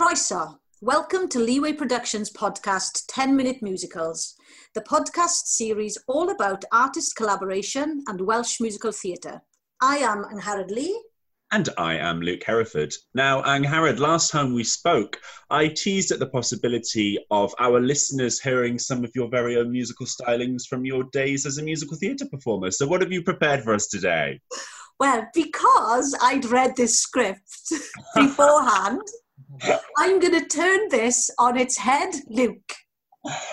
Croeso. Welcome to Leeway Productions podcast 10 Minute Musicals, the podcast series all about artist collaboration and Welsh musical theatre. I am Angharad Lee. And I am Luke Hereford. Now, Angharad, last time we spoke, I teased at the possibility of our listeners hearing some of your very own musical stylings from your days as a musical theatre performer. So, what have you prepared for us today? Well, because I'd read this script beforehand, I'm going to turn this on its head, Luke.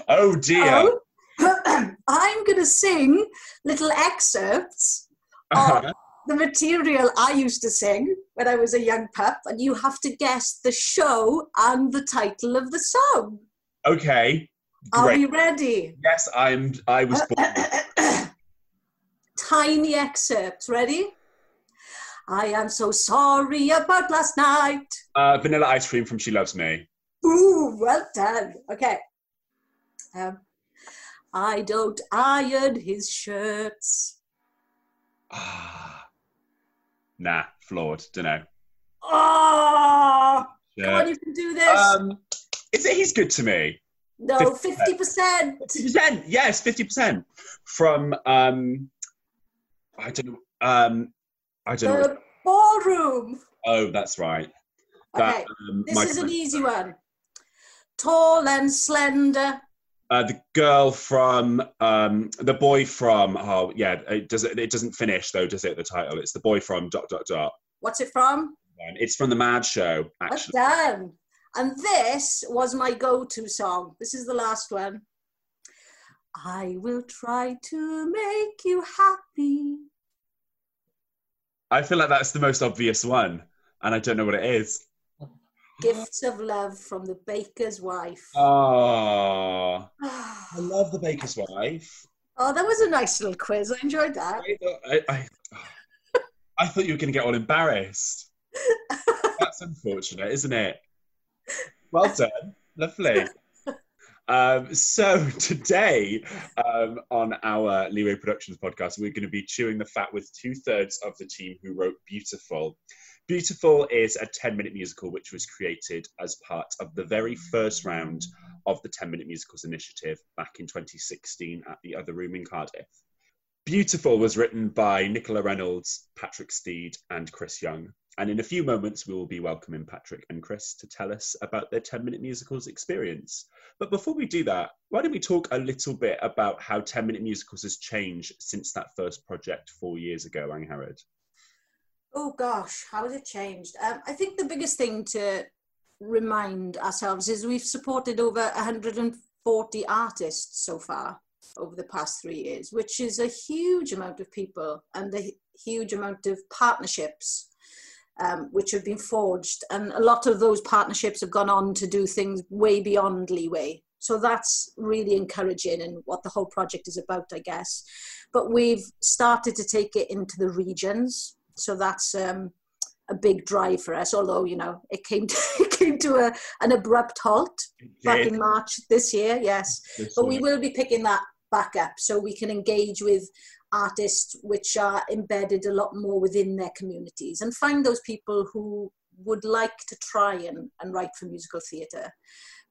Oh dear. Oh, I'm going to sing little excerpts of uh-huh. the material I used to sing when I was a young pup, and you have to guess the show and the title of the song. Okay. Are we ready? Yes, I'm. I was born. Tiny excerpts. Ready? I am so sorry about last night. Uh, vanilla ice cream from She Loves Me. Ooh, well done. Okay. Um, I don't iron his shirts. Ah. Nah, flawed. Don't know. Oh, come on, you can do this. Um, is it? He's good to me. no, 50%. 50%. Fifty percent. Yes, fifty percent from. Um, I don't know. Um, I don't know. The ballroom. Oh, that's right. Okay, um, this is an easy one. Tall and slender. Uh, the girl from um, the boy from oh yeah it does it, doesn't finish though does it the title it's the boy from dot dot dot What's it from? it's from the Mad Show Well actually done. And this was my go-to song. This is the last one. I will try to make you happy. I feel like that's the most obvious one and I don't know what it is. Gifts of love from the baker's wife. oh I love the Baker's Wife. Oh, that was a nice little quiz. I enjoyed that. I, I, I, I thought you were going to get all embarrassed. That's unfortunate isn't it? Well done. Lovely Um, so today um, on our Leeway Productions podcast, we're going to be chewing the fat with two thirds of the team who wrote Beautiful. Beautiful is a 10 minute musical which was created as part of the very first round of the 10 minute musicals initiative back in 2016 at the Other Room in Cardiff. Beautiful was written by Nicola Reynolds, Patrick Steed, and Chris Young. And in a few moments, we will be welcoming Patrick and Chris to tell us about their 10 minute musicals experience. But before we do that, why don't we talk a little bit about how 10 minute musicals has changed since that first project four years ago, Angharad? Oh gosh, how has it changed? Um, I think the biggest thing to remind ourselves is we've supported over 140 artists so far over the past three years, which is a huge amount of people and a huge amount of partnerships um, which have been forged. And a lot of those partnerships have gone on to do things way beyond leeway. So that's really encouraging and what the whole project is about, I guess. But we've started to take it into the regions. So that's um, a big drive for us, although, you know, it came to, it came to a, an abrupt halt back in March this year, yes. But we will be picking that back up so we can engage with artists which are embedded a lot more within their communities and find those people who would like to try and, and write for musical theatre.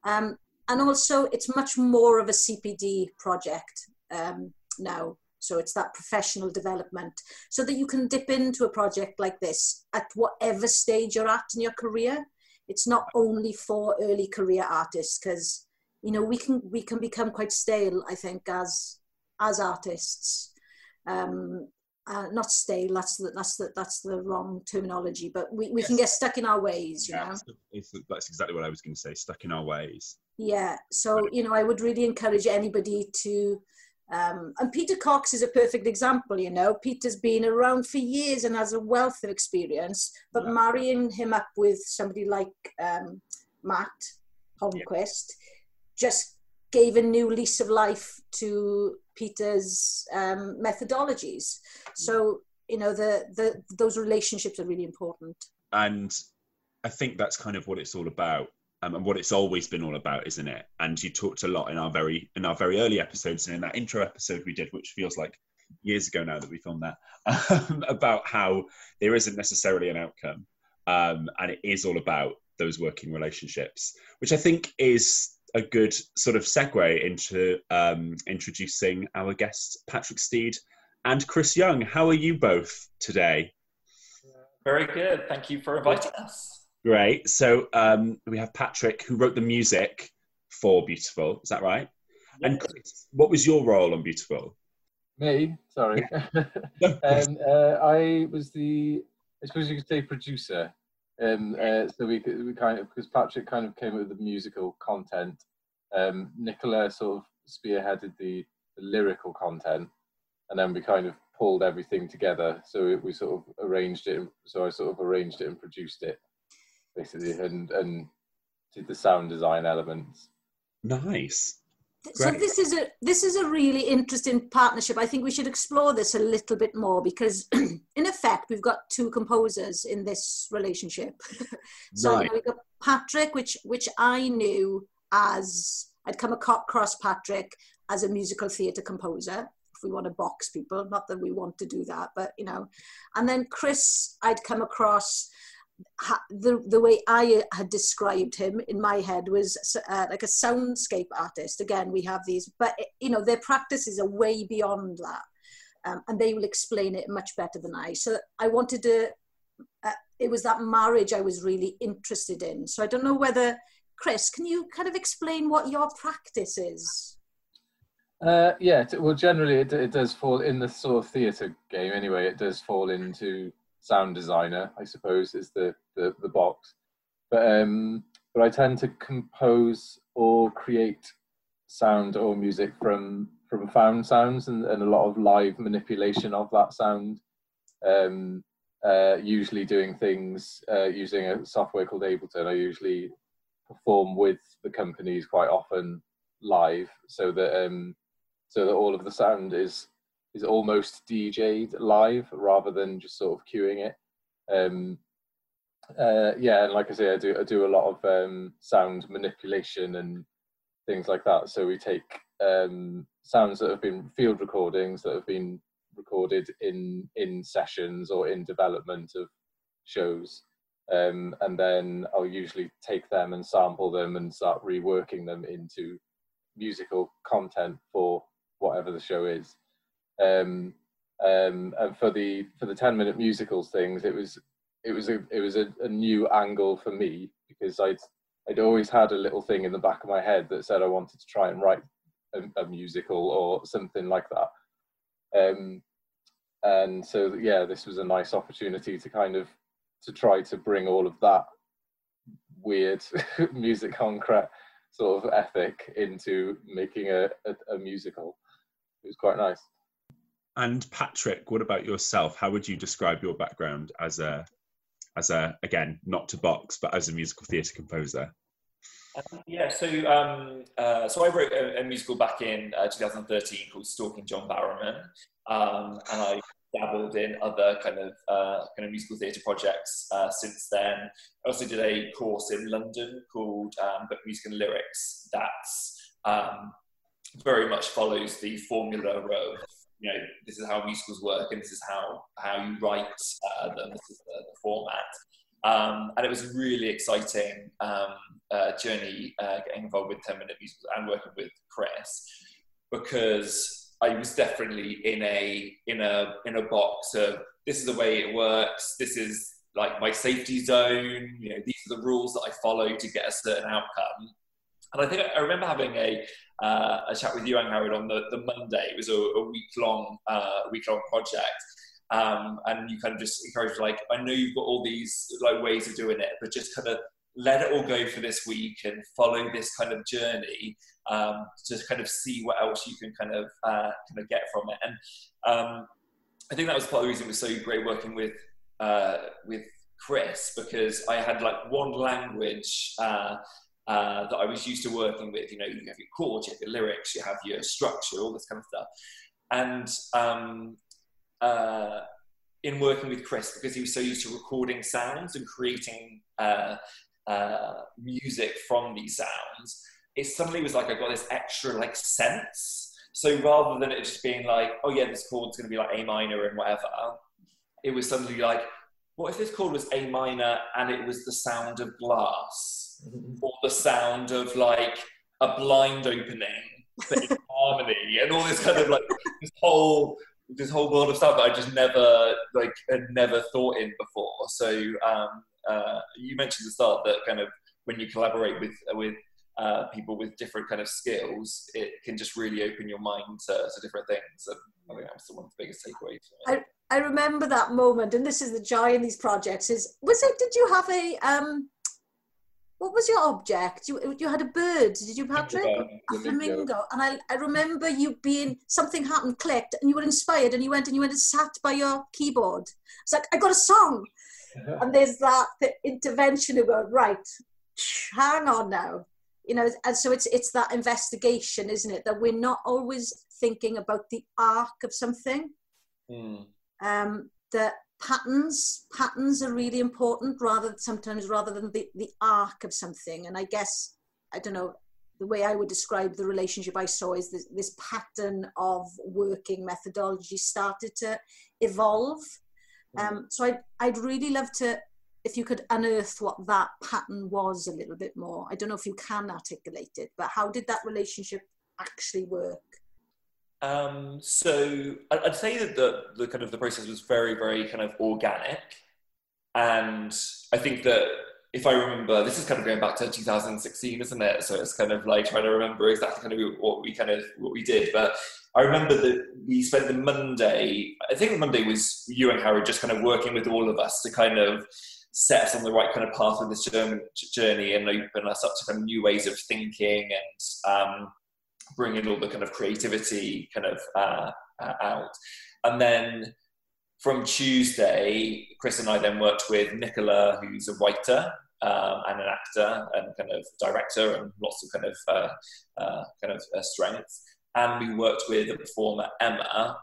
Um, and also, it's much more of a CPD project um, now. So it's that professional development so that you can dip into a project like this at whatever stage you're at in your career. It's not only for early career artists because you know we can we can become quite stale i think as as artists um uh, not stale that's the, that's the that's the wrong terminology but we, we can get stuck in our ways you Yeah, know? It's- it's- that's exactly what I was going to say, stuck in our ways. yeah so you know i would really encourage anybody to um, and peter cox is a perfect example you know? Peter's been around for years and has a wealth of experience but Yeah. marrying him up with somebody like um, matt holmquist just gave a new lease of life to peter's um, methodologies so you know the, the those relationships are really important And I think that's kind of what it's all about. Um, and what it's always been all about, isn't it? And you talked a lot in our very in our very early episodes and in that intro episode we did, which feels like years ago now that we filmed that, um, about how there isn't necessarily an outcome, um, and it is all about those working relationships, which I think is a good sort of segue into um, introducing our guests, Patrick Steed and Chris Young. How are you both today? Very good. Thank you for inviting us. Great. So um, we have Patrick, who wrote the music for Beautiful. Is that right? Yes. And Chris, what was your role on Beautiful? Me, sorry. um, uh, I was the, I suppose you could say, producer. Um, uh, so we, we kind of because Patrick kind of came up with the musical content. Um, Nicola sort of spearheaded the, the lyrical content, and then we kind of pulled everything together. So we, we sort of arranged it. So I sort of arranged it and produced it, basically, and and did the sound design elements. Nice. So this is a this is a really interesting partnership. I think we should explore this a little bit more because, in effect, we've got two composers in this relationship. so right. you know, we've got Patrick, which which I knew as I'd come across Patrick as a musical theatre composer. If we want to box people, not that we want to do that, but you know, and then Chris, I'd come across the the way I had described him in my head was uh, like a soundscape artist. Again, we have these, but you know, their practices are way beyond that, um, and they will explain it much better than I. So I wanted to. Uh, it was that marriage I was really interested in. So I don't know whether Chris, can you kind of explain what your practice is? Uh, yeah, well, generally it, it does fall in the sort of theatre game anyway. It does fall into sound designer, I suppose, is the, the, the box. But, um, but I tend to compose or create sound or music from, from found sounds and, and a lot of live manipulation of that sound. Um, uh, usually doing things uh, using a software called Ableton. I usually perform with the companies quite often live so that um, so that all of the sound is is almost DJ'd live rather than just sort of cueing it. Um, uh, yeah, and like I say, I do I do a lot of um, sound manipulation and things like that. So we take um, sounds that have been field recordings that have been recorded in in sessions or in development of shows, um, and then I'll usually take them and sample them and start reworking them into musical content for whatever the show is. Um, um, and for the for the ten minute musicals things, it was it was a it was a, a, new angle for me because I'd I'd always had a little thing in the back of my head that said I wanted to try and write a, a musical or something like that. Um, and so yeah, this was a nice opportunity to kind of to try to bring all of that weird musique concrète sort of ethic into making a, a, a musical. It was quite nice. And Patrick, what about yourself? How would you describe your background as a, as a again, not to box, but as a musical theatre composer? Um, yeah, so um, uh, so I wrote a, a musical back in uh, 2013 called Stalking John Barrowman, um, and I dabbled in other kind of uh, kind of musical theatre projects uh, since then. I also did a course in London called um, Book Music and Lyrics. That's um, very much follows the formula of you know, this is how musicals work and this is how, how you write uh, them, this is the, the format. Um, and it was a really exciting um, uh, journey uh, getting involved with 10 minute musicals and working with Chris because I was definitely in a in a in a box of this is the way it works. This is like my safety zone. You know, these are the rules that I follow to get a certain outcome. And I think I remember having a uh, a chat with you and Howard on the, the Monday. It was a, a week long uh, week long project. Um, and you kind of just encouraged like I know you've got all these like ways of doing it, but just kind of let it all go for this week and follow this kind of journey um, to kind of see what else you can kind of uh, kind of get from it. And um, I think that was part of the reason it was so great working with uh, with Chris because I had like one language uh, uh, that I was used to working with. You know, you have your chords, you have your lyrics, you have your structure, all this kind of stuff. And um, uh, in working with Chris, because he was so used to recording sounds and creating uh, uh music from these sounds, it suddenly was like I got this extra like sense. So rather than it just being like, oh yeah, this chord's going to be like A minor and whatever, it was suddenly like, what if this chord was A minor and it was the sound of glass, or the sound of like a blind opening, in harmony, and all this kind of like this whole this whole world of stuff that I just never like had never thought in before. So um, uh, you mentioned at the start that kind of when you collaborate with with uh, people with different kind of skills, it can just really open your mind to, to different things. And I think that's one of the biggest takeaways. I, I remember that moment, and this is the joy in these projects. Is was it? Did you have a um? What was your object? You you had a bird, did you, Patrick? A flamingo. And I, I remember you being something happened, clicked, and you were inspired, and you went and you went and sat by your keyboard. It's like I got a song, and there's that the intervention about right. Hang on now, you know, and so it's it's that investigation, isn't it? That we're not always thinking about the arc of something. Mm. Um, that patterns patterns are really important rather sometimes rather than the, the arc of something. And i guess i don't know the way i would describe the relationship i saw is this, this pattern of working methodology started to evolve. Mm. um, so I'd, I'd really love to if you could unearth what that pattern was a little bit more. I don't know if you can articulate it but how did that relationship actually work um, so I'd say that the, the kind of the process was very, very kind of organic. And I think that if I remember, this is kind of going back to 2016, isn't it? So it's kind of like trying to remember exactly kind of what we kind of what we did. But I remember that we spent the Monday. I think the Monday was you and Harry just kind of working with all of us to kind of set us on the right kind of path with this journey and open us up to kind of new ways of thinking and um, bringing all the kind of creativity kind of uh, uh, out. And then from Tuesday, Chris and I then worked with Nicola, who's a writer um, and an actor and kind of director and lots of kind of uh, uh, kind of uh, strengths. And we worked with the performer Emma,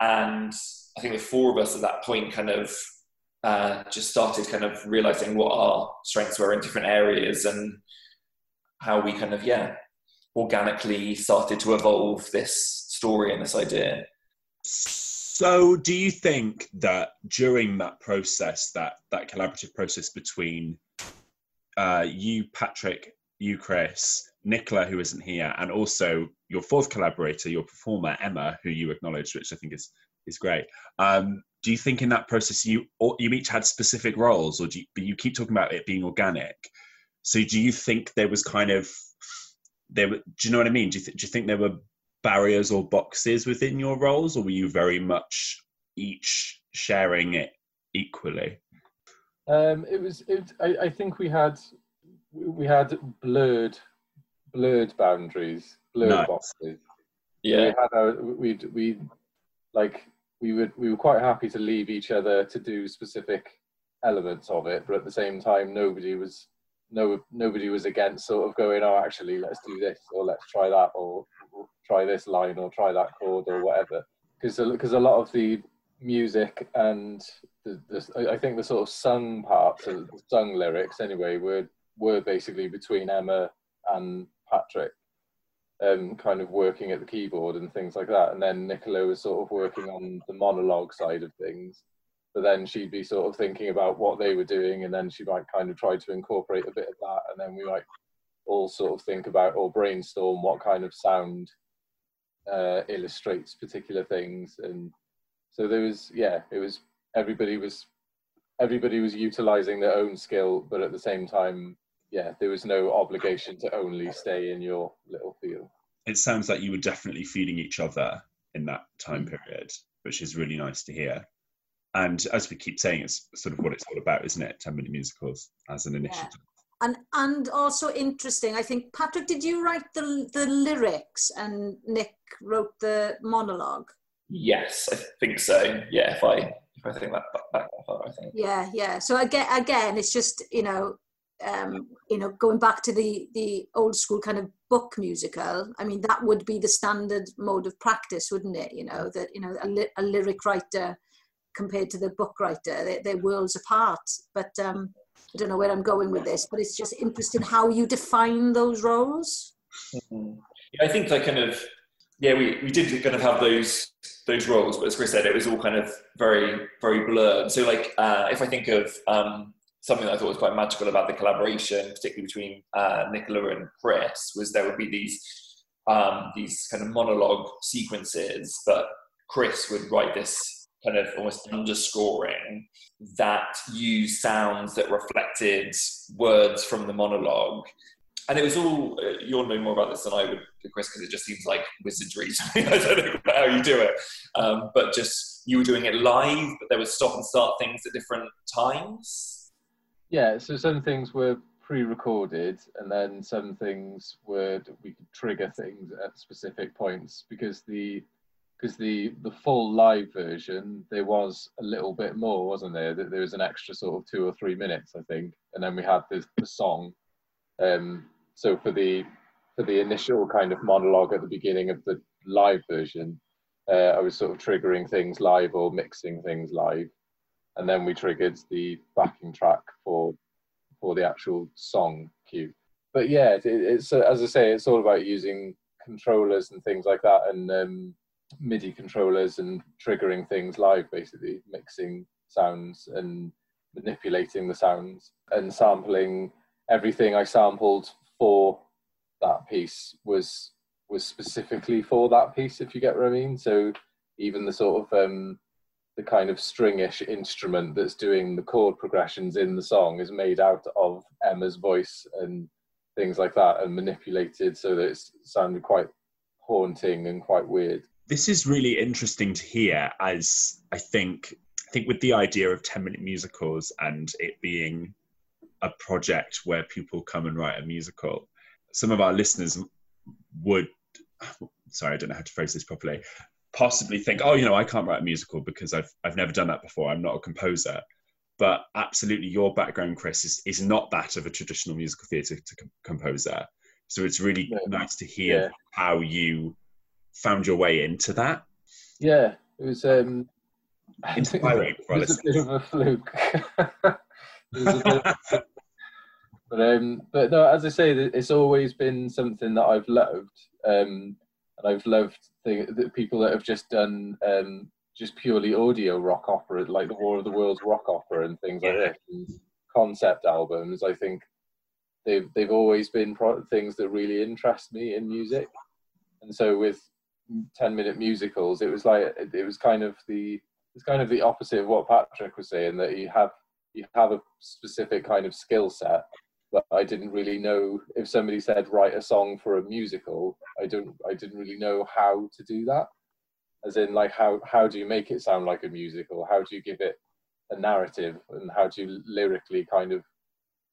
and I think the four of us at that point kind of uh, just started kind of realizing what our strengths were in different areas and how we kind of yeah organically started to evolve this story and this idea. So, do you think that during that process, that that collaborative process between uh, you, Patrick, you, Chris, Nicola, who isn't here, and also your fourth collaborator, your performer Emma, who you acknowledged, which I think is is great. Um, do you think in that process you you each had specific roles, or do you, you keep talking about it being organic? So, do you think there was kind of there were, do you know what I mean? Do you, th- do you think there were barriers or boxes within your roles, or were you very much each sharing it equally? Um, it was. It, I, I think we had we had blurred blurred boundaries, blurred nice. boxes. Yeah, we had our we we like we would we were quite happy to leave each other to do specific elements of it, but at the same time, nobody was no nobody was against sort of going, oh, actually, let's do this or let's try that or, try this line or try that chord or whatever. Because because a lot of the music and the, the, I think the sort of sung parts, of the sung lyrics anyway, were were basically between Emma and Patrick, um, kind of working at the keyboard and things like that. And then Nicola was sort of working on the monologue side of things but then she'd be sort of thinking about what they were doing and then she might kind of try to incorporate a bit of that and then we might all sort of think about or brainstorm what kind of sound uh, illustrates particular things. And so there was yeah it was everybody was everybody was utilizing their own skill but at the same time yeah there was no obligation to only stay in your little field. It sounds like you were definitely feeding each other in that time period which is really nice to hear and as we keep saying, it's sort of what it's all about, isn't it? 10 minute musicals as an initiative. Yeah. And, and also interesting, I think, Patrick, did you write the, the lyrics and Nick wrote the monologue? Yes, I think so. Yeah, if I if I think that back that far, I think. Yeah, yeah. So again, again, it's just you know, um, you know, going back to the the old school kind of book musical. I mean, that would be the standard mode of practice, wouldn't it? You know, that you know, a, li- a lyric writer compared to the book writer. They're, they're worlds apart. But um, I don't know where I'm going with this, but it's just interesting how you define those roles. Mm-hmm. Yeah, I think I kind of yeah, we, we did kind of have those those roles, but as Chris said, it was all kind of very very blurred. So like uh, if I think of um, something that I thought was quite magical about the collaboration, particularly between uh, Nicola and Chris, was there would be these um, these kind of monologue sequences, but Chris would write this kind of almost underscoring that used sounds that reflected words from the monologue and it was all uh, you'll know more about this than I would, Chris, because it just seems like wizardry. I don't know how you do it, um, but just you were doing it live, but there was stop and start things at different times. Yeah, so some things were pre-recorded, and then some things were we could trigger things at specific points because the because the the full live version there was a little bit more, wasn't there? There was an extra sort of two or three minutes, I think, and then we had the the song. Um, so for the for the initial kind of monologue at the beginning of the live version, uh, I was sort of triggering things live or mixing things live, and then we triggered the backing track for for the actual song cue. But yeah, it, it's as I say, it's all about using controllers and things like that, and um, MIDI controllers and triggering things live, basically mixing sounds and manipulating the sounds and sampling everything I sampled for that piece was was specifically for that piece, if you get what I mean. So even the sort of um, the kind of stringish instrument that's doing the chord progressions in the song is made out of Emma's voice and things like that, and manipulated so that it sounded quite haunting and quite weird. This is really interesting to hear, as I think I think with the idea of ten minute musicals and it being a project where people come and write a musical, some of our listeners would, sorry, I don't know how to phrase this properly, possibly think, oh, you know, I can't write a musical because I've, I've never done that before. I'm not a composer. But absolutely, your background, Chris, is, is not that of a traditional musical theatre com- composer. So it's really yeah. nice to hear yeah. how you found your way into that. Yeah, it was um, inspiring. it was a bit of a fluke. But um, but no, as I say, it's always been something that I've loved, um, and I've loved the, the people that have just done um, just purely audio rock opera, like the War of the Worlds rock opera and things like that, and concept albums. I think they've they've always been pro- things that really interest me in music, and so with ten minute musicals, it was like it was kind of the it's kind of the opposite of what Patrick was saying that you have you have a specific kind of skill set but I didn't really know if somebody said write a song for a musical. I don't. I didn't really know how to do that. As in, like how how do you make it sound like a musical? How do you give it a narrative, and how do you lyrically kind of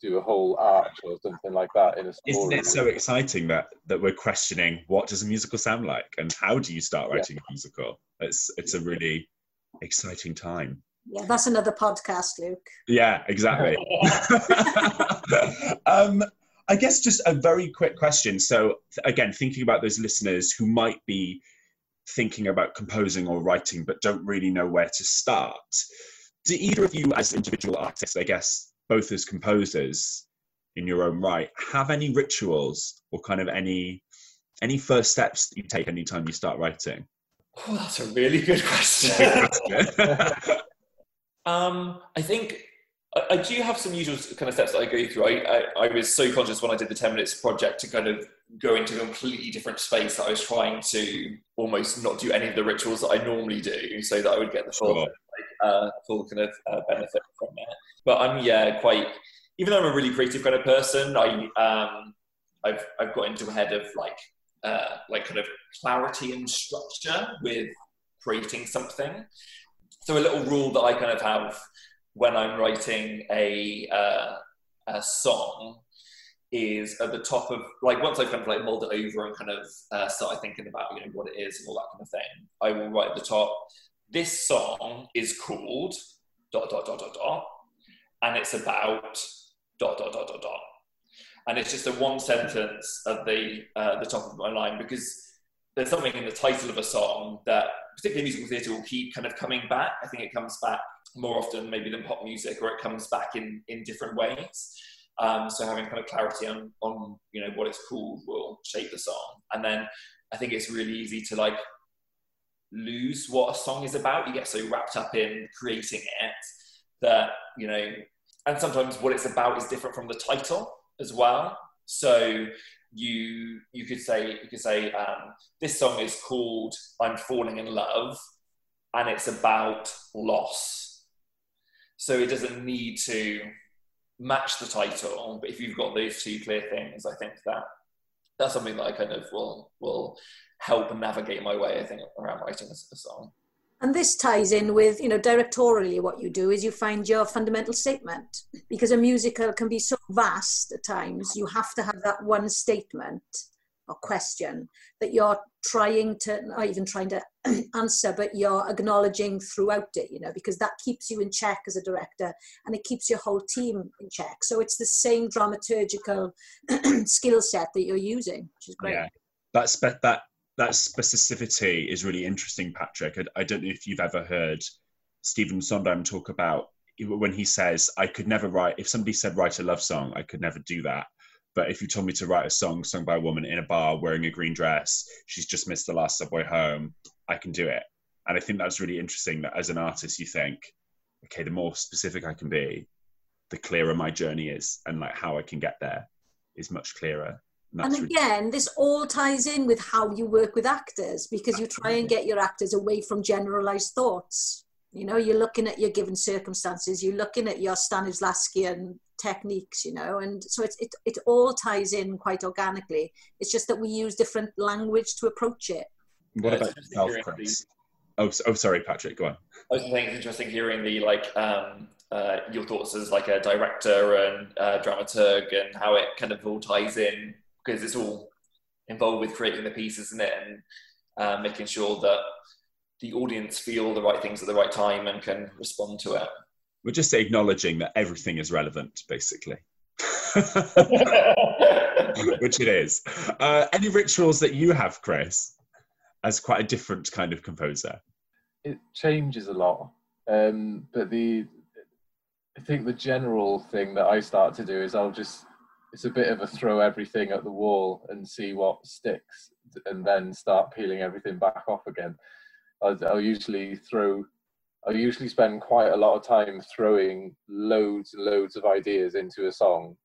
do a whole arch or something like that in a story? Isn't it so exciting that that we're questioning what does a musical sound like, and how do you start writing yeah. a musical? It's it's a really exciting time. Yeah, that's another podcast, Luke. Yeah, exactly. um, I guess just a very quick question. So, again, thinking about those listeners who might be thinking about composing or writing but don't really know where to start, do either of you, as individual artists, I guess, both as composers in your own right, have any rituals or kind of any any first steps that you take anytime you start writing? Oh, that's a really good question. Um, I think I, I, do have some usual kind of steps that I go through. I, I, I, was so conscious when I did the 10 minutes project to kind of go into a completely different space that I was trying to almost not do any of the rituals that I normally do so that I would get the full, sure. Uh, full kind of uh, benefit from it. But I'm, yeah, quite, even though I'm a really creative kind of person, I, um, I've, I've got into a head of like, uh, like kind of clarity and structure with creating something so a little rule that I kind of have when I'm writing a uh, a song is at the top of like once I've kind of like mulled it over and kind of uh, started thinking about you know what it is and all that kind of thing, I will write at the top. This song is called dot dot dot dot dot, and it's about dot dot dot dot dot, and it's just a one sentence at the uh, the top of my line because there's something in the title of a song that particularly musical theatre will keep kind of coming back. I think it comes back more often maybe than pop music, or it comes back in in different ways. Um, so having kind of clarity on on you know what it's called will shape the song, and then I think it's really easy to like lose what a song is about. You get so wrapped up in creating it that, you know, and sometimes what it's about is different from the title as well. So you you could say you could say um, this song is called "I'm Falling in Love," and it's about loss. So it doesn't need to match the title, but if you've got those two clear things, I think that that's something that I kind of will will help navigate my way. I think around writing a, a song. And this ties in with, you know, directorially what you do is you find your fundamental statement. Because a musical can be so vast at times, you have to have that one statement or question that you're trying to, not even trying to answer, but you're acknowledging throughout it, you know, because that keeps you in check as a director and it keeps your whole team in check. So it's the same dramaturgical skill set that you're using, which is great. Yeah, that's that that specificity is really interesting, Patrick. I, I don't know if you've ever heard Stephen Sondheim talk about when he says, I could never write, if somebody said write a love song, I could never do that. But if you told me to write a song sung by a woman in a bar wearing a green dress, she's just missed the last subway home, I can do it. And I think that's really interesting that as an artist, you think, okay, the more specific I can be, the clearer my journey is and like how I can get there is much clearer. And, and again, this all ties in with how you work with actors because you try and get your actors away from generalized thoughts. You know, you're looking at your given circumstances, you're looking at your Stanislavskian techniques, you know, and so it, it, it all ties in quite organically. It's just that we use different language to approach it. What about yourself, Chris? Oh, oh, sorry, Patrick, go on. I was thinking it's interesting hearing the like um, uh, your thoughts as like a director and uh, dramaturg and how it kind of all ties in because it's all involved with creating the piece, isn't it? And uh, making sure that the audience feel the right things at the right time and can respond to it. We're just acknowledging that everything is relevant, basically. Which it is. Uh, any rituals that you have, Chris, as quite a different kind of composer? It changes a lot, um, but the I think the general thing that I start to do is I'll just it's a bit of a throw everything at the wall and see what sticks and then start peeling everything back off again. I'll, usually throw, I usually spend quite a lot of time throwing loads and loads of ideas into a song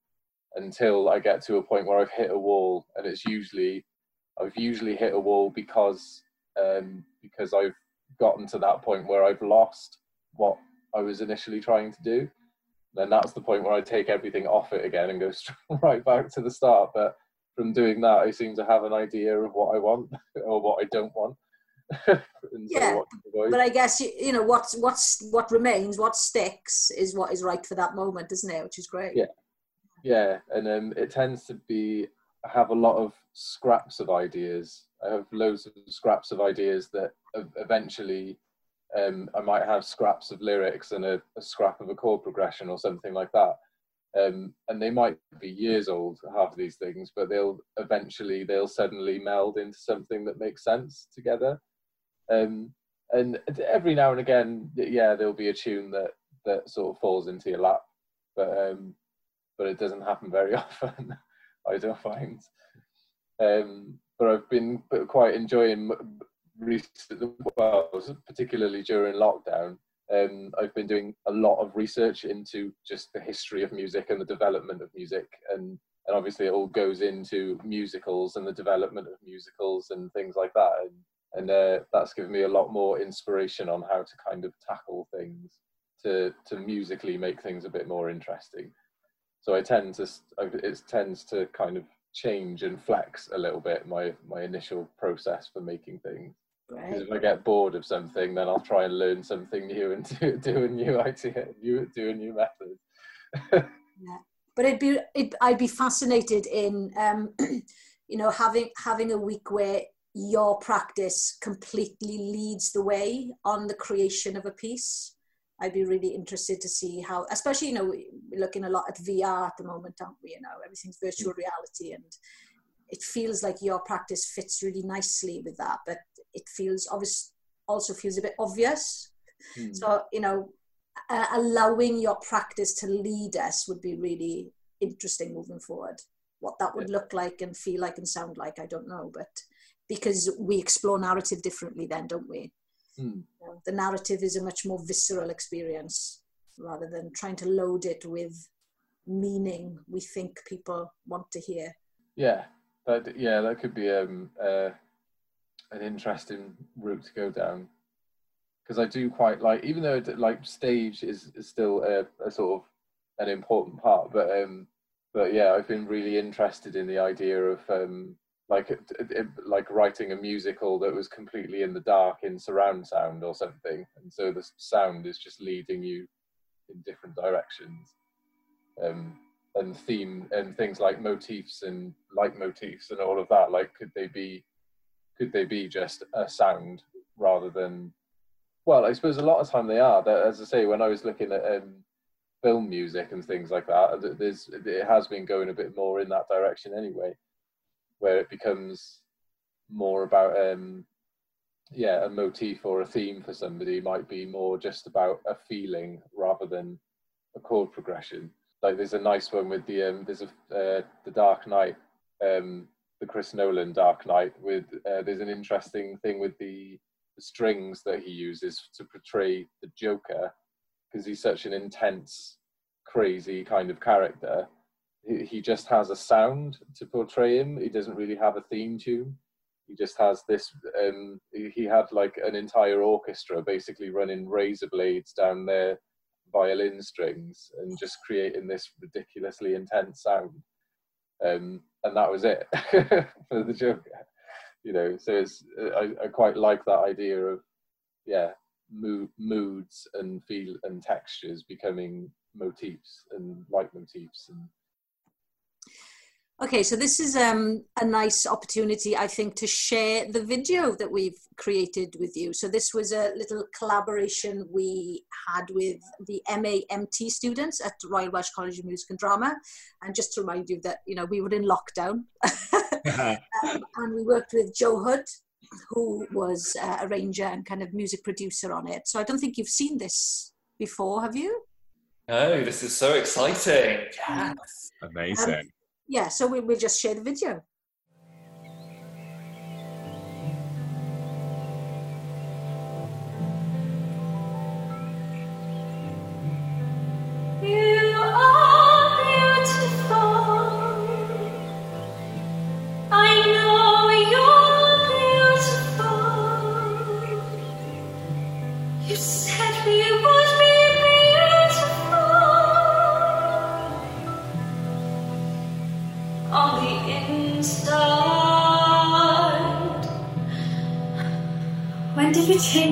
until I get to a point where I've hit a wall and it's usually, I've usually hit a wall because, um, because I've gotten to that point where I've lost what I was initially trying to do then that's the point where I take everything off it again and go right back to the start. But from doing that, I seem to have an idea of what I want or what I don't want. yeah, but I guess you you know what's what's what remains, what sticks, is what is right for that moment, isn't it? Which is great. Yeah, yeah, and um, it tends to be I have a lot of scraps of ideas. I have loads of scraps of ideas that eventually um, I might have scraps of lyrics and a, a, scrap of a chord progression or something like that. Um, and they might be years old, half of these things, but they'll eventually, they'll suddenly meld into something that makes sense together. Um, and every now and again, yeah, there'll be a tune that, that sort of falls into your lap, but, um, but it doesn't happen very often, I don't find. Um, but I've been quite enjoying recently, well, particularly during lockdown, um, I've been doing a lot of research into just the history of music and the development of music, and and obviously it all goes into musicals and the development of musicals and things like that, and and uh, that's given me a lot more inspiration on how to kind of tackle things to to musically make things a bit more interesting. So I tend to it tends to kind of change and flex a little bit my my initial process for making things. Because if I get bored of something, then I'll try and learn something new and do, do a new idea, new, do a new method. yeah. But it'd be, it, I'd be fascinated in, um, you know, having having a week where your practice completely leads the way on the creation of a piece. I'd be really interested to see how, especially, you know, we're looking a lot at VR at the moment, aren't we? You know, everything's virtual mm. reality and it feels like your practice fits really nicely with that. But it feels obvious also feels a bit obvious mm. so you know uh, allowing your practice to lead us would be really interesting moving forward what that would look like and feel like and sound like i don't know but because we explore narrative differently then, don't we? Hmm. The narrative is a much more visceral experience rather than trying to load it with meaning we think people want to hear. Yeah, that yeah, that could be um, uh, an interesting route to go down because I do quite like, even though like stage is, is still a, a, sort of an important part, but um, but yeah, I've been really interested in the idea of um, like it, it, like writing a musical that was completely in the dark in surround sound or something, and so the sound is just leading you in different directions. Um, and theme and things like motifs and leitmotifs and all of that like could they be could they be just a sound rather than well i suppose a lot of time they are that as i say when i was looking at um, film music and things like that there's it has been going a bit more in that direction anyway where it becomes more about um yeah a motif or a theme for somebody might be more just about a feeling rather than a chord progression. Like there's a nice one with the um there's a uh, the dark knight um the chris nolan dark knight with uh, there's an interesting thing with the, the strings that he uses to portray the joker because he's such an intense crazy kind of character he just has a sound to portray him. He doesn't really have a theme tune. He just has this. Um, he had like an entire orchestra basically running razor blades down their violin strings and just creating this ridiculously intense sound. Um, and that was it for the Joker. You know, so it's I, I quite like that idea of yeah mood, moods and feel and textures becoming motifs and leitmotifs and Okay, so this is um, a nice opportunity, I think, to share the video that we've created with you. So this was a little collaboration we had with the MAMT students at Royal Welsh College of Music and Drama. And just to remind you that, you know, we were in lockdown. um, and we worked with Joe Hood, who was uh, a arranger and kind of music producer on it. So I don't think you've seen this before, have you? No, this is so exciting. Yes. Amazing. Um, yeah, so we, we'll just share the video.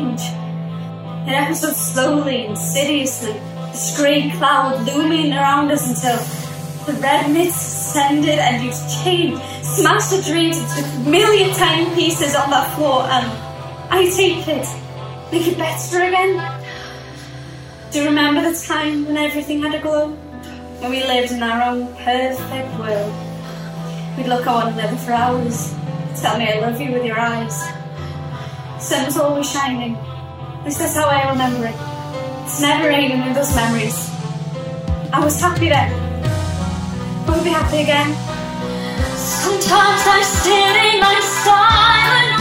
It happened so slowly, insidiously, this grey cloud looming around us until the red mist ascended and you changed, smashed the dreams into a million tiny pieces on that floor and I take it, make it better again. Do you remember the time when everything had a glow? When we lived in our own perfect world? We'd look at one another for hours, tell me I love you with your eyes sun was always shining. This is how I remember it. It's never ending in those memories. I was happy then. Will be happy again? Sometimes I sit in my silent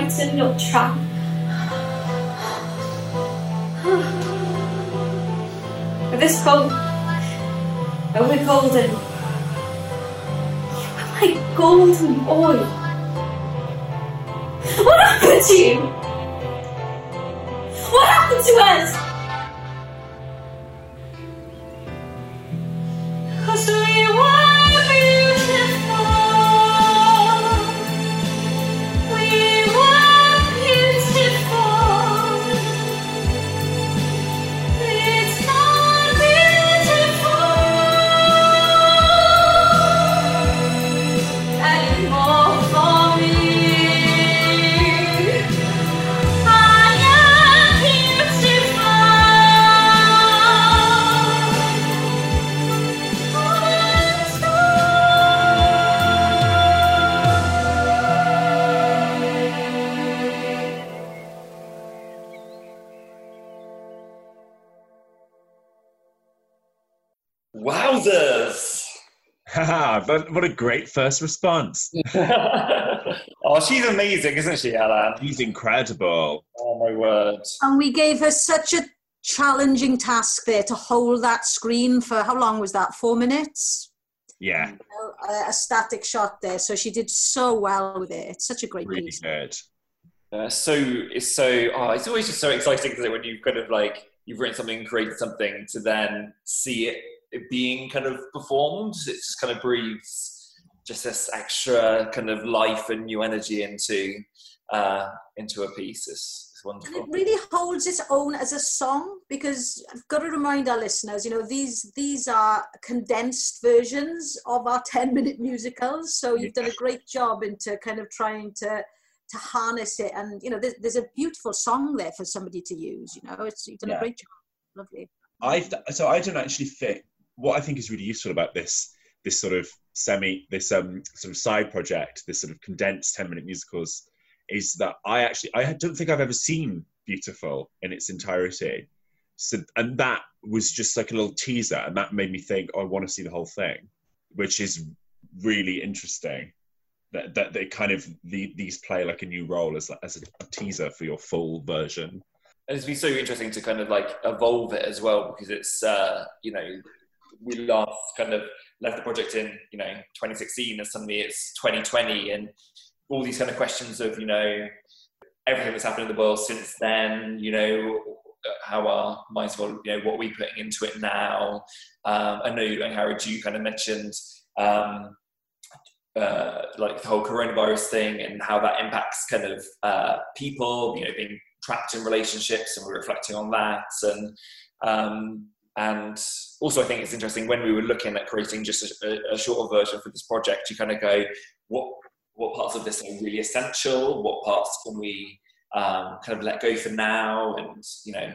frightened or trapped. With this boat, I would golden. You were my golden boy. What happened to you? What happened to us? But what a great first response. oh, she's amazing, isn't she, Alan? She's incredible. Oh my word. And we gave her such a challenging task there to hold that screen for how long was that? Four minutes? Yeah, A, a static shot there. So she did so well with it. It's such a great really piece. good. Uh, so it's so oh, it's always just so exciting isn't it, when you've kind of like you've written something, created something, to then see it, it being kind of performed. It just kind of breathes just this extra kind of life and new energy into uh, into a piece. It's, it's And it really holds its own as a song because I've got to remind our listeners, you know, these these are condensed versions of our 10 minute musicals. So you've done a great job into kind of trying to to harness it. And, you know, there's, there's a beautiful song there for somebody to use, you know, it's, you've done Yeah. a great job. Lovely. I've so I don't actually think what I think is really useful about this this sort of semi this um sort of side project, this sort of condensed ten minute musicals, is that I actually I don't think I've ever seen Beautiful in its entirety. So and that was just like a little teaser, and that made me think, oh, I want to see the whole thing, which is really interesting. That that they kind of the, these play like a new role as as a, a teaser for your full version. And it's been so interesting to kind of like evolve it as well because it's uh, you know we last kind of left the project in you know 2016 and suddenly it's 2020 and all these kind of questions of you know everything that's happened in the world since then you know how our minds well you know what are we putting into it now um, I know and Harry you kind of mentioned um, uh, like the whole coronavirus thing and how that impacts kind of uh, people, you know, being trapped in relationships, and we're reflecting on that. And um, and also, I think it's interesting when we were looking at creating just a, a shorter version for this project. You kind of go, what what parts of this are really essential? What parts can we um, kind of let go for now? And you know,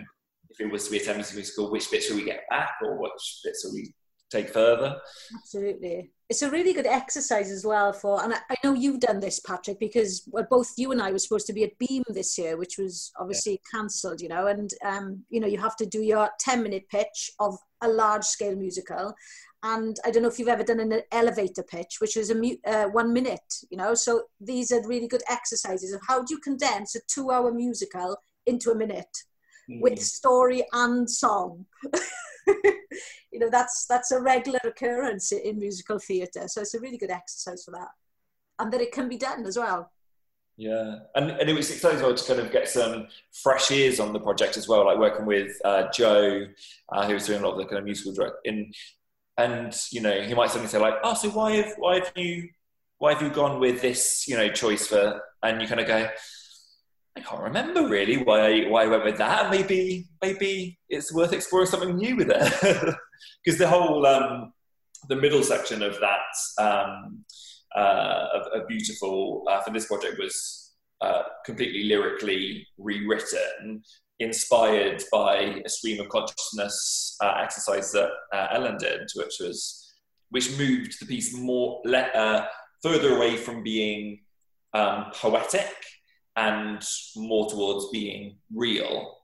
if it was to be a 10 minute musical, which bits will we get back, or which bits will we take further? Absolutely. It's a really good exercise as well for, and I, I know you've done this, Patrick, because well, both you and I were supposed to be at Beam this year, which was obviously cancelled, you know, and, um, you know, you have to do your 10 minute pitch of a large scale musical. And I don't know if you've ever done an elevator pitch, which is a mu- uh, one minute, you know, so these are really good exercises of how do you condense a two hour musical into a minute with story and song. you know, that's that's a regular occurrence in musical theatre. So it's a really good exercise for that, and that it can be done as well. Yeah, and, and it was exciting as well to kind of get some fresh ears on the project as well, like working with uh, Joe, uh, who was doing a lot of the kind of musical direct. In, and you know, he might suddenly say like, "Oh, so why have why have you why have you gone with this you know choice for?" And you kind of go, "I can't remember really why I, why I went with that. Maybe maybe it's worth exploring something new with it." Because the whole um, the middle section of that. Um, uh, of, of Beautiful uh, for this project was uh, completely lyrically rewritten, inspired by a stream of consciousness uh, exercise that uh, Ellen did, which was which moved the piece more le- uh, further away from being um, poetic and more towards being real.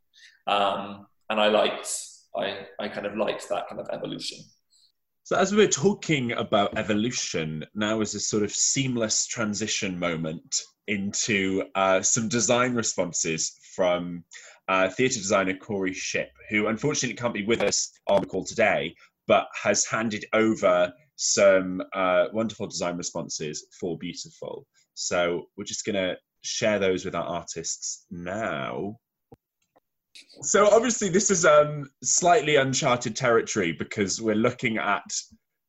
Um, and I liked, I, I kind of liked that kind of evolution. So, as we are talking about evolution, now is a sort of seamless transition moment into uh, some design responses from uh, theatre designer Corey Shipp, who unfortunately can't be with us on the call today, but has handed over some uh, wonderful design responses for Beautiful. So we're just going to share those with our artists now. So obviously this is um, slightly uncharted territory because we're looking at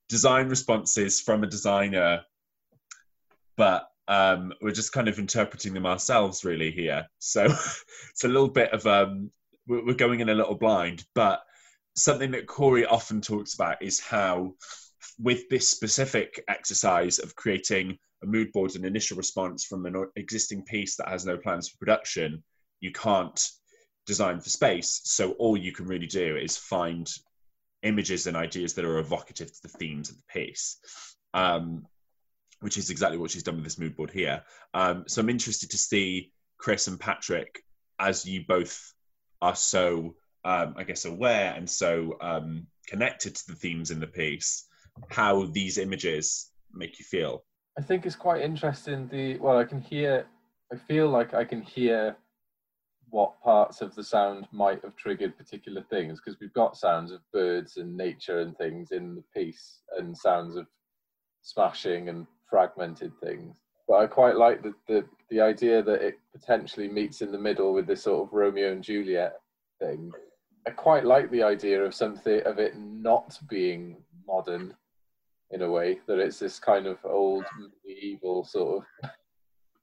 design responses from a designer, but um, we're just kind of interpreting them ourselves really here. So it's a little bit of um, we're going in a little blind, but something that Corey often talks about is how with this specific exercise of creating a mood board an initial response from an existing piece that has no plans for production, you can't design for space. So all you can really do is find images and ideas that are evocative to the themes of the piece. Um, which is exactly what she's done with this mood board here. Um, so I'm interested to see Chris and Patrick, as you both are so, um, I guess, aware and so um, connected to the themes in the piece, how these images make you feel. I think it's quite interesting. The well, I can hear. I feel like I can hear what parts of the sound might have triggered particular things because we've got sounds of birds and nature and things in the piece, and sounds of smashing and fragmented things. But I quite like the, the the idea that it potentially meets in the middle with this sort of Romeo and Juliet thing. I quite like the idea of something of it not being modern in a way that it's this kind of old medieval sort of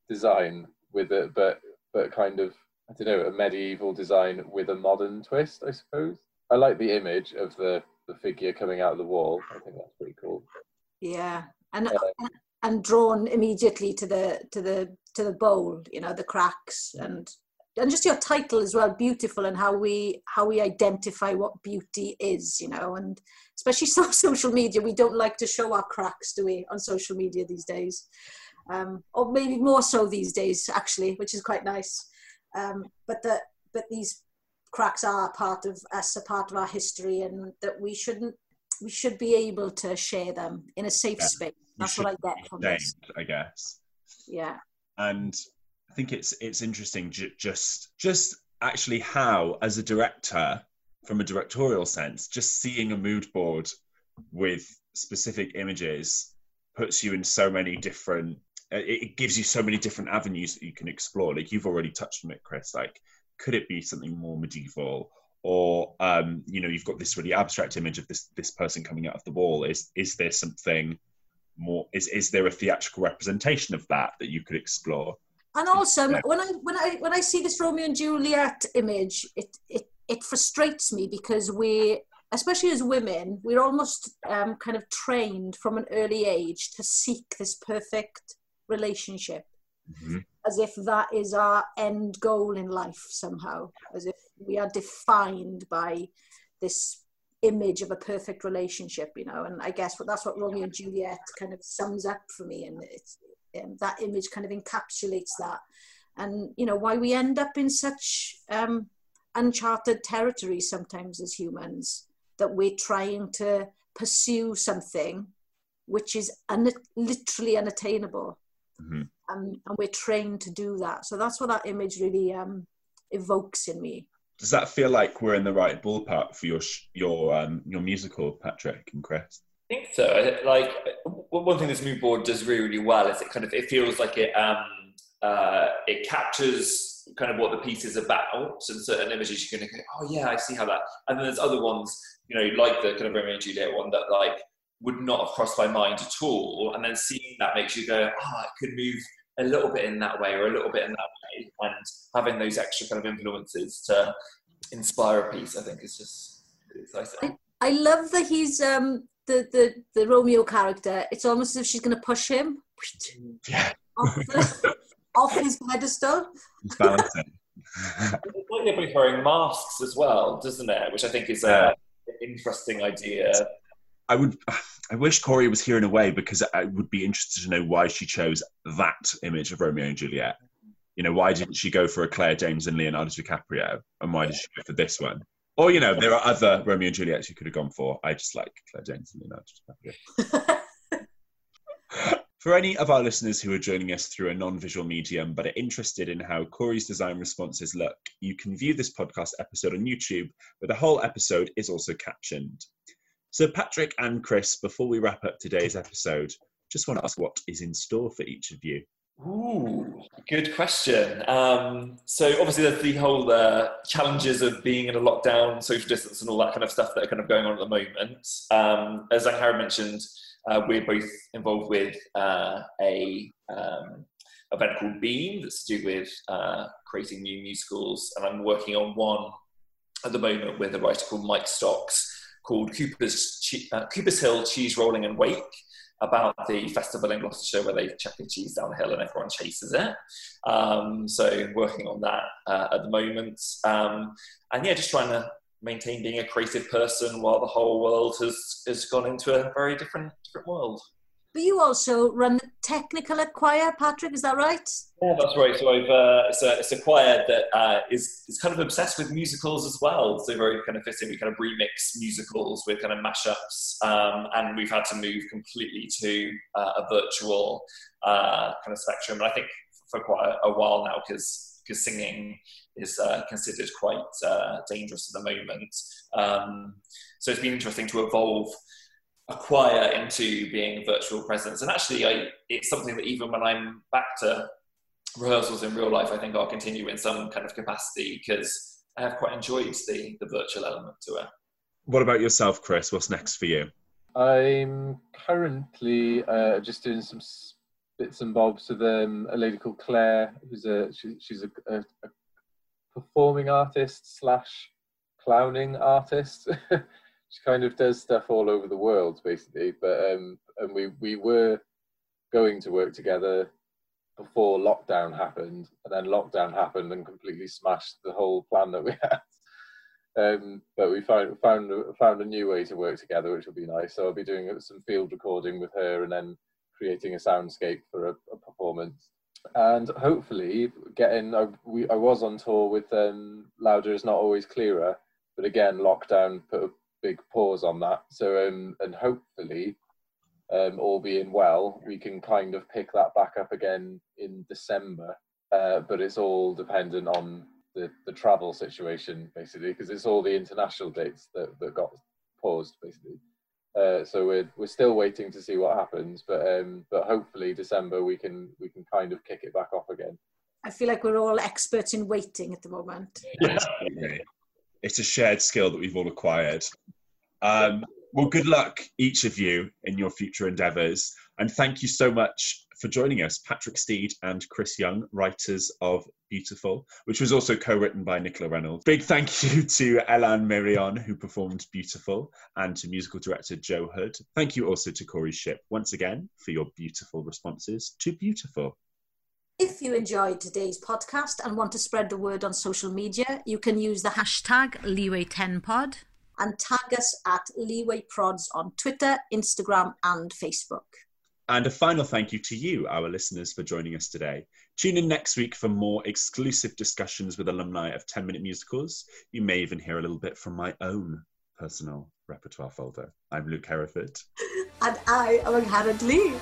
design with it, but but kind of I don't know a medieval design with a modern twist, I suppose. I like the image of the the figure coming out of the wall. I think that's pretty cool. Yeah, and uh, and drawn immediately to the to the to the bowl. You know, the cracks and and just your title as well beautiful and how we how we identify what beauty is you know and especially so social media we don't like to show our cracks do we on social media these days? Um, or maybe more so these days actually which is quite nice. Um, but that but these cracks are part of us a part of our history and that we shouldn't we should be able to share them in a safe yeah, space. that's what i get from this. i guess. Yeah. And I think it's it's interesting just just actually how as a director from a directorial sense just seeing a mood board with specific images puts you in so many different it gives you so many different avenues that you can explore. Like you've already touched on it chris. Like could it be something more medieval? Or um, you know you've got this really abstract image of this this person coming out of the wall. Is is there something more is is there a theatrical representation of that that you could explore and also, when I when I when I see this Romeo and Juliet image, it it it frustrates me because we, especially as women, we're almost um, kind of trained from an early age to seek this perfect relationship, mm-hmm. as if that is our end goal in life somehow, as if we are defined by this image of a perfect relationship, you know. And I guess that's what Romeo and Juliet kind of sums up for me, and it's um, that image kind of encapsulates that. And you know why we end up in such um, uncharted territory sometimes as humans that we're trying to pursue something which is un- literally unattainable. Mm-hmm. um, and we're trained to do that. So that's what that image really um, evokes in me. Does that feel like we're in the right ballpark for your sh- your um, your musical patrick and chris I think so. Like one thing this mood board does really, really well is it kind of it feels like it um, uh, it captures kind of what the piece is about. And certain images you're going to go, oh yeah, I see how that. And then there's other ones, you know, like the kind of Romeo and Juliet one that like would not have crossed my mind at all. And then seeing that makes you go, ah, oh, it could move a little bit in that way or a little bit in that way. And having those extra kind of influences to inspire a piece, I think, is just exciting. I, I love that he's um, the the the Romeo character, it's almost as if she's going to push him yeah. off, the, off his pedestal. He's balancing. it's like they're wearing masks as well, doesn't it? Which I think is a, an interesting idea. I would. I wish Corey was here in a way because I would be interested to know why she chose that image of Romeo and Juliet. You know, why didn't she go for a Claire Danes and Leonardo DiCaprio, and why did she go for this one? Or, you know, there are other Romeo and Juliets you could have gone for. I just like Claire Danes and Leonardo DiCaprio. For any of our listeners who are joining us through a non visual medium but are interested in how Corey's design responses look, you can view this podcast episode on YouTube, where the whole episode is also captioned. So, Patrick and Chris, before we wrap up today's episode, just want to ask what is in store for each of you. Ooh, good question. Um, so obviously there's the whole uh, challenges of being in a lockdown, social distance, and all that kind of stuff that are kind of going on at the moment. Um, as Harry mentioned, uh, we're both involved with uh, a um, event called Beam that's to do with uh, creating new musicals, and I'm working on one at the moment with a writer called Mike Stocks called Cooper's, uh, Cooper's Hill Cheese Rolling and Wake about the festival in Gloucestershire where they chuck the cheese down the hill and everyone chases it. Um, so working on that uh, at the moment. Um, and yeah, just trying to maintain being a creative person while the whole world has, has gone into a very different, different world. But you also run the technical choir, Patrick, is that right? Yeah, that's right. So I've, uh, it's, a, it's a choir that uh, is is kind of obsessed with musicals as well. So very kind of fitting. We kind of remix musicals with kind of mashups, um, and we've had to move completely to uh, a virtual uh, kind of spectrum. And I think for quite a, a while now, because because singing is uh, considered quite uh, dangerous at the moment. Um, so it's been interesting to evolve acquire into being virtual presence. And actually, I, it's something that even when I'm back to rehearsals in real life, I think I'll continue in some kind of capacity because I have quite enjoyed the, the virtual element to it. What about yourself, Chris? What's next for you? I'm currently uh, just doing some bits and bobs with um, a lady called Claire, who's a she, she's a, a, a performing artist slash clowning artist. she kind of does stuff all over the world basically but um and we we were going to work together before lockdown happened and then lockdown happened and completely smashed the whole plan that we had. Um, but we found found found a new way to work together which will be nice. So i'll be doing some field recording with her and then creating a soundscape for a, a performance. And hopefully getting I, we, I was on tour with um, louder is not always clearer but again lockdown put a big pause on that. So um, and hopefully, um, all being well, we can kind of pick that back up again in December. Uh, but it's all dependent on the, the travel situation basically because it's all the international dates that, that got paused basically. Uh, so we're we're still waiting to see what happens, but um, but hopefully December we can we can kind of kick it back off again. I feel like we're all experts in waiting at the moment. Yeah it's a shared skill that we've all acquired. Um, well, good luck, each of you, in your future endeavours. And thank you so much for joining us, Patrick Steed and Chris Young, writers of Beautiful, which was also co written by Nicola Reynolds. Big thank you to Elan Mirion, who performed Beautiful, and to musical director Joe Hood. Thank you also to Corey Ship, once again, for your beautiful responses to Beautiful. If you enjoyed today's podcast and want to spread the word on social media, you can use the hashtag Leeway10pod and tag us at Leeway Prods on Twitter, Instagram, and Facebook. And a final thank you to you, our listeners, for joining us today. Tune in next week for more exclusive discussions with alumni of 10 Minute Musicals. You may even hear a little bit from my own personal repertoire folder. I'm Luke Hereford. and I am Harry Lee.